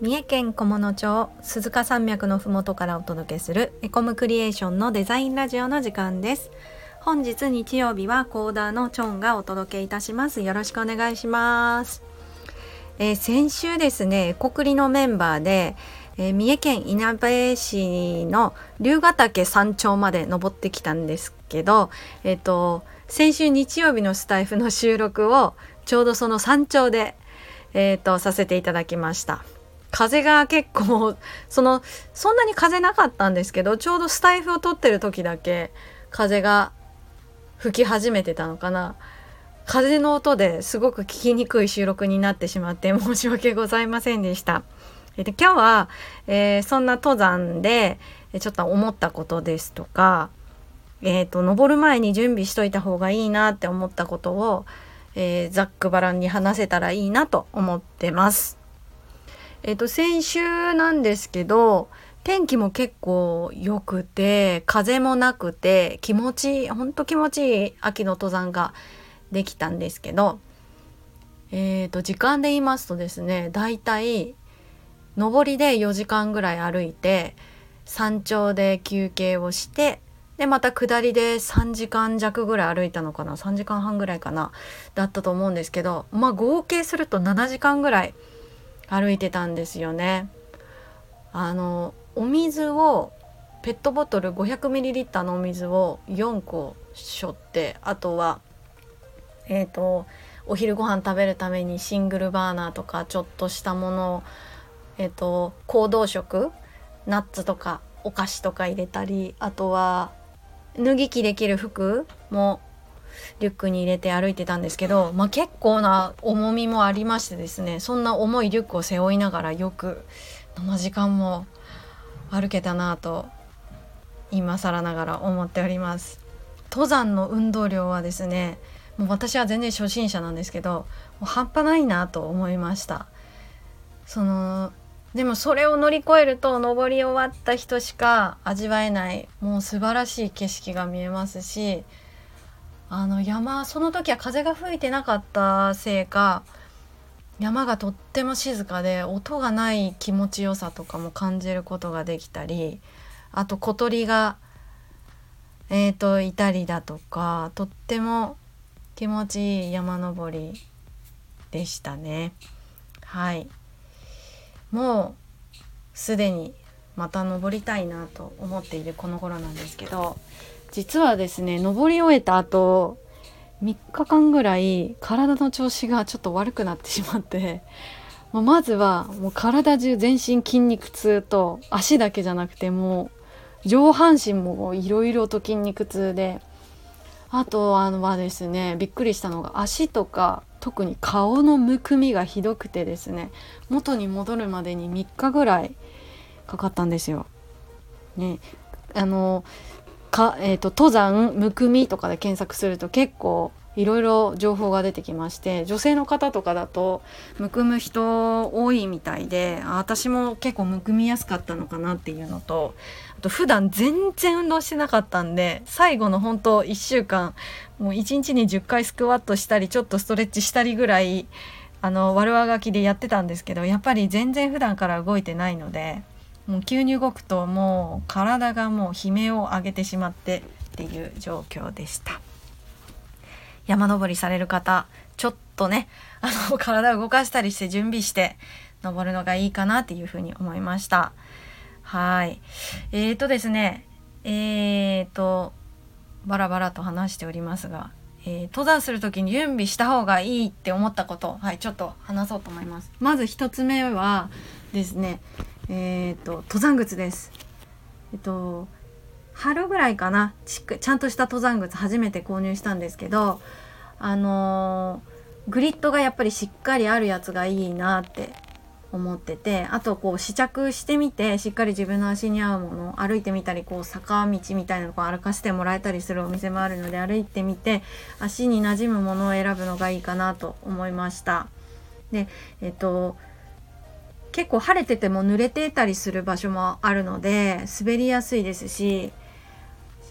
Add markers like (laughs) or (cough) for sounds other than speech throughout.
三重県菰野町鈴鹿山脈のふもとからお届けするエコムクリエーションのデザインラジオの時間です。本日日曜日はコーダーのチョンがお届けいたします。よろしくお願いします。えー、先週ですね国立のメンバーで、えー、三重県いなべ市の龍ヶ岳山頂まで登ってきたんですけどえっ、ー、と先週日曜日のスタイフの収録をちょうどその山頂でえーと、させていただきました。風が結構そのそんなに風なかったんですけどちょうどスタイフを撮ってる時だけ風が吹き始めてたのかな風の音ですごく聞きにくい収録になってしまって申し訳ございませんでした。で今日は、えー、そんな登山でちょっと思ったことですとか、えーと登る前に準備しといた方がいいなって思ったことをえー、ざっくばらんに話せたらいいなと思ってます。えっ、と先週なんですけど天気も結構良くて風もなくて気持ちいいほんと気持ちいい秋の登山ができたんですけどえっ、ー、と時間で言いますとですねだいたい上りで4時間ぐらい歩いて山頂で休憩をしてでまた下りで3時間弱ぐらい歩いたのかな？3時間半ぐらいかな？だったと思うんですけどまあ合計すると7時間ぐらい歩いてたんですよね。あのお水をペットボトル 500ml のお水を4個しょってあとはえっ、ー、とお昼ご飯食べるためにシングルバーナーとかちょっとしたものをえっ、ー、と行動食ナッツとかお菓子とか入れたりあとは脱ぎ着できる服もリュックに入れて歩いてたんですけど、まあ、結構な重みもありましてですねそんな重いリュックを背負いながらよく7時間も歩けたなと今更ながら思っております。登山の運動量はですねもう私は全然初心者なんですけどもう半端ないなと思いました。そのでもそれを乗り越えると登り終わった人しか味わえないもう素晴らしい景色が見えますしあの山その時は風が吹いてなかったせいか山がとっても静かで音がない気持ちよさとかも感じることができたりあと小鳥が、えーと、いたりだとかとっても気持ちいい山登りでしたね。はいもうすでにまた登りたいなと思っているこの頃なんですけど実はですね登り終えた後3日間ぐらい体の調子がちょっと悪くなってしまってまずはもう体中全身筋肉痛と足だけじゃなくてもう上半身もいろいろと筋肉痛であとあのはですねびっくりしたのが足とか特に顔のむくみがひどくてですね元に戻るまでに3日ぐらいかかったんですよ。ね、あのか、えーと、登山むくみとかで検索すると結構いろいろ情報が出てきまして女性の方とかだとむくむ人多いみたいで私も結構むくみやすかったのかなっていうのとあと普段全然運動してなかったんで最後の本当1週間もう1日に10回スクワットしたりちょっとストレッチしたりぐらいあの悪あがきでやってたんですけどやっぱり全然普段から動いてないのでもう急に動くともう体がもう悲鳴を上げてしまってっていう状況でした。山登りされる方ちょっとね (laughs) あの体を動かしたりして準備して登るのがいいかなっていうふうに思いました。はい。えーとですねえーとバラバラと話しておりますが、えー、登山する時に準備した方がいいって思ったことはいちょっと話そうと思います。まず1つ目はですねえーと登山靴ですえっと春ぐらいかなちゃんとした登山靴初めて購入したんですけどあのー、グリッドがやっぱりしっかりあるやつがいいなって思っててあとこう試着してみてしっかり自分の足に合うもの歩いてみたりこう坂道みたいなのを歩かせてもらえたりするお店もあるので歩いてみて足に馴染むものを選ぶのがいいかなと思いました。でえっと結構晴れてても濡れてたりする場所もあるので滑りやすいですし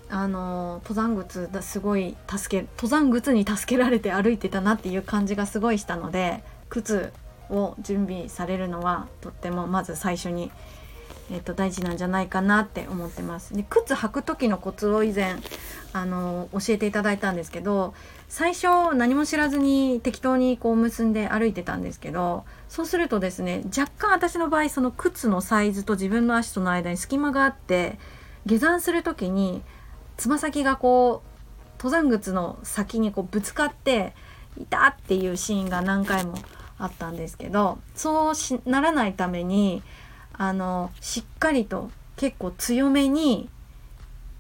あの登山靴だすごい助け登山靴に助けられて歩いてたなっていう感じがすごいしたので靴を準備されるのはとってもまず最初に、えー、と大事なんじゃないかなって思ってます。で靴履く時のコツを以前あの教えていただいたんですけど最初何も知らずに適当にこう結んで歩いてたんですけどそうするとですね若干私の場合その靴のサイズと自分の足との間に隙間があって下山する時につま先がこう登山靴の先にこうぶつかっていたっていうシーンが何回もあったんですけどそうしならないためにあのしっかりと結構強めに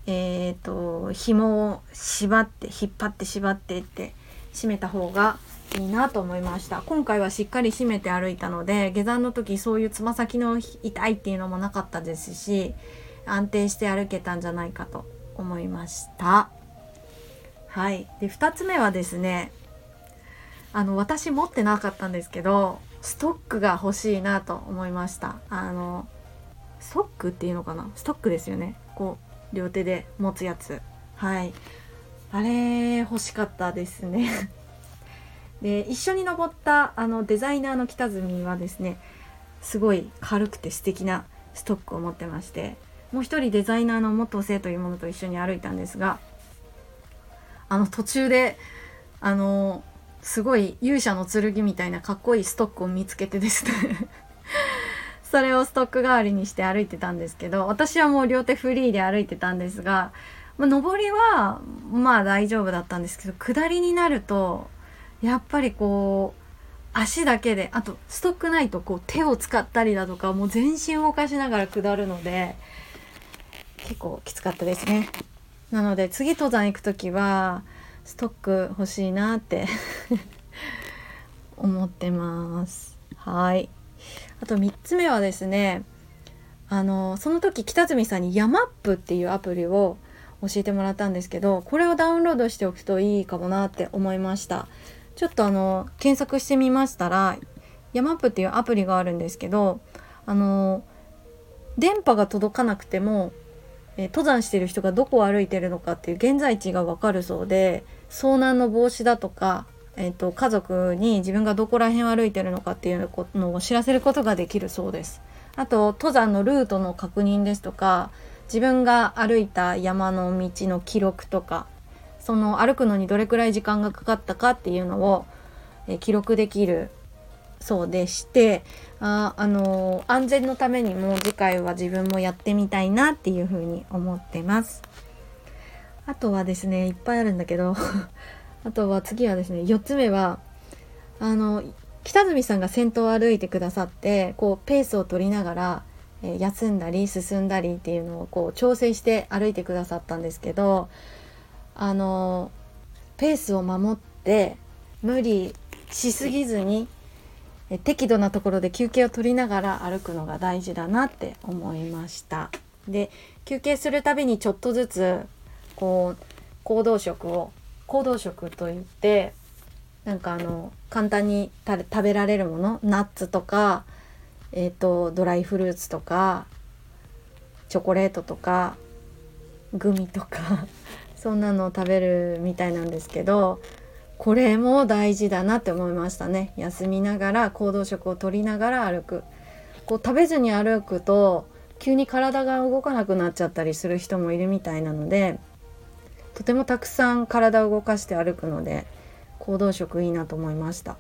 えーと、紐を縛って引っ張って縛ってって締めた方がいいなと思いました。今回はしっかり締めて歩いたので下山の時そういうつま先の痛いっていうのもなかったですし安定して歩けたんじゃないかと思いました。はい。で2つ目はですねあの私持ってなかったんですけどストックが欲しいなと思いました。あのストックっていうのかな？ストックですよね。こう両手で持つやつ。はい。あれ欲しかったですね。(laughs) で一緒に登ったあのデザイナーの北住はですねすごい軽くて素敵なストックを持ってましてもう一人デザイナーの元生というものと一緒に歩いたんですがあの途中であのすごい勇者の剣みたいなかっこいいストックを見つけてですね (laughs) それをストック代わりにして歩いてたんですけど私はもう両手フリーで歩いてたんですが、まあ、上りはまあ大丈夫だったんですけど下りになるとやっぱりこう足だけであとストックないとこう手を使ったりだとかもう全身を動かしながら下るので結構きつかったですね。なので次登山行く時はストック欲しいなって (laughs) 思ってます。はい。あと3つ目はですねあのその時北住さんにヤマップっていうアプリを教えてもらったんですけどこれをダウンロードしておくといいかもなって思いました。ちょっとあの検索してみましたらヤマップっていうアプリがあるんですけどあの電波が届かなくてもえ登山してる人がどこを歩いてるのかっていう現在地がわかるそうで遭難の防止だとか、えーと、家族に自分がどこら辺を歩いてるのかっていうのを知らせることができるそうです。あと登山のルートの確認ですとか自分が歩いた山の道の記録とかその歩くのにどれくらい時間がかかったかっていうのを、え記録できるそうでしてああの安全のためにも次回は自分もやってみたいなっていうふうに思ってます。あとはですねいっぱいあるんだけど (laughs) あとは次はですね4つ目はあの北住さんが先頭を歩いてくださってこうペースを取りながら、えー、休んだり進んだりっていうのをこう調整して歩いてくださったんですけどあのペースを守って無理しすぎずにえ適度なところで休憩を取りながら歩くのが大事だなって思いました。で休憩するたびにちょっとずつこう行動食を行動食といってなんかあの簡単に食べられるものナッツとか、えーと、ドライフルーツとかチョコレートとかグミとかそんなのを食べるみたいなんですけどこれも大事だなって思いましたね。休みながら行動食をとりながら歩く。こう食べずに歩くと急に体が動かなくなっちゃったりする人もいるみたいなのでとてもたくさん体を動かして歩くので行動食いいなと思いました。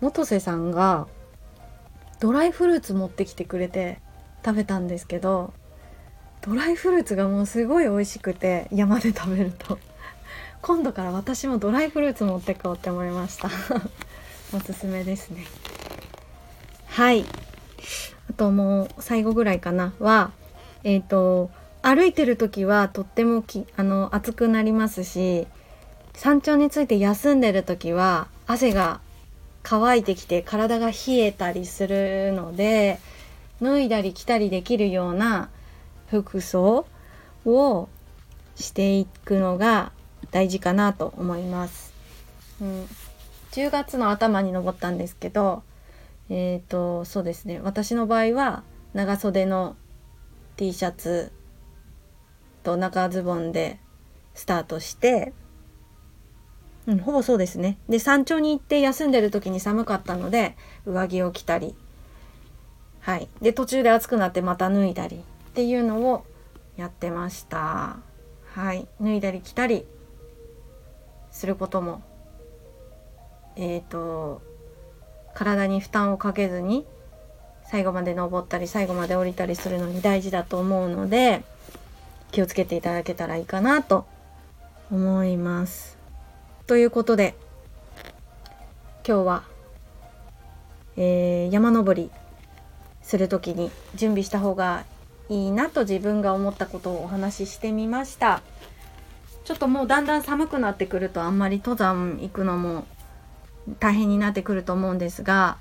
元瀬さんがドライフルーツ持ってきてくれて食べたんですけどドライフルーツがもうすごい美味しくて山で食べると。今度から私もドライフルーツ持ってこうって思いました。(laughs) おすすめですね。はい。あともう最後ぐらいかな。はえっ、ー、と歩いてる時はとってもきあの暑くなりますし山頂について休んでる時は汗が乾いてきて体が冷えたりするので脱いだり着たりできるような服装をしていくのが大事かなと思います。うん、10月の頭に登ったんですけどえっ、ー、とそうですね私の場合は長袖の T シャツと長ズボンでスタートしてうん、ほぼそうですね。で、山頂に行って休んでる時に寒かったので、上着を着たり、はい。で、途中で暑くなってまた脱いだりっていうのをやってました。はい。脱いだり着たりすることも、えっ、ー、と、体に負担をかけずに最後まで登ったり最後まで降りたりするのに大事だと思うので気をつけていただけたらいいかなと思います。ということで今日は、えー、山登りする時に準備した方がいいなと自分が思ったことをお話ししてみました。ちょっともうだんだん寒くなってくるとあんまり登山行くのも大変になってくると思うんですが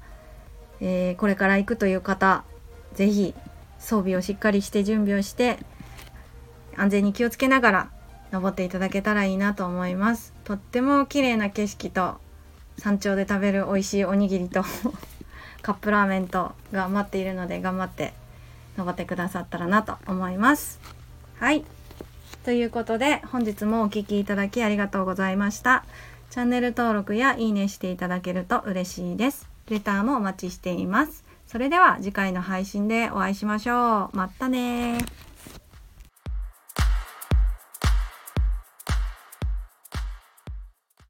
えー、これから行くという方是非装備をしっかりして準備をして安全に気をつけながら登っていただけたらいいなと思います。とっても綺麗な景色と山頂で食べる美味しいおにぎりと (laughs) カップラーメンとが待っているので頑張って登ってくださったらなと思います。はい。ということで本日もお聴きいただきありがとうございましたチャンネル登録やいいねしていただけると嬉しいですレターもお待ちしています。それでは次回の配信でお会いしましょう。またね